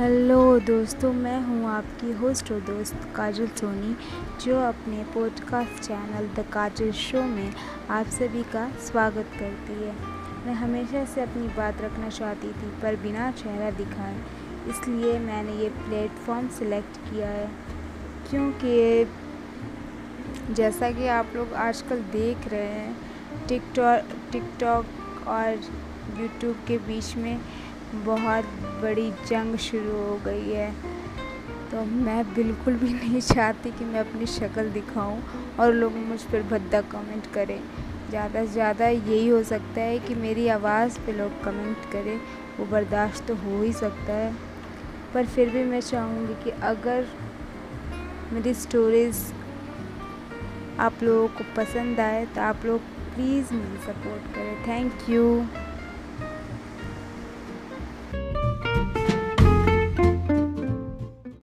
Hello दोस्तों, मैं हूँ आपकी होस्ट और दोस्त काजल सोनी, जो अपने podcast channel the Kajal show में आप सभी का स्वागत करती है। मैं हमेशा से अपनी बात रखना चाहती थी, पर बिना चेहरा दिखाए, इसलिए मैंने ये प्लेटफॉर्म सिलेक्ट किया है। क्योंकि जैसा कि आप लोग आजकल देख रहे हैं टिकटॉक टिकटॉक और यूट्यूब के बीच में बहुत बड़ी जंग शुरू हो गई है। तो मैं बिल्कुल भी नहीं चाहती कि मैं अपनी शक्ल दिखाऊँ और लोग मुझ पर भद्दा कमेंट करें। ज़्यादा से ज़्यादा यही हो सकता है कि मेरी आवाज़ पे लोग कमेंट करें। वो बर्दाश्त तो हो ही सकता है। पर फिर भी मैं चाहूँगी कि अगर मेरी स्टोरीज़ आप लोगों को पसंद आए तो आप लोग प्लीज़ मुझे सपोर्ट करें। Thank you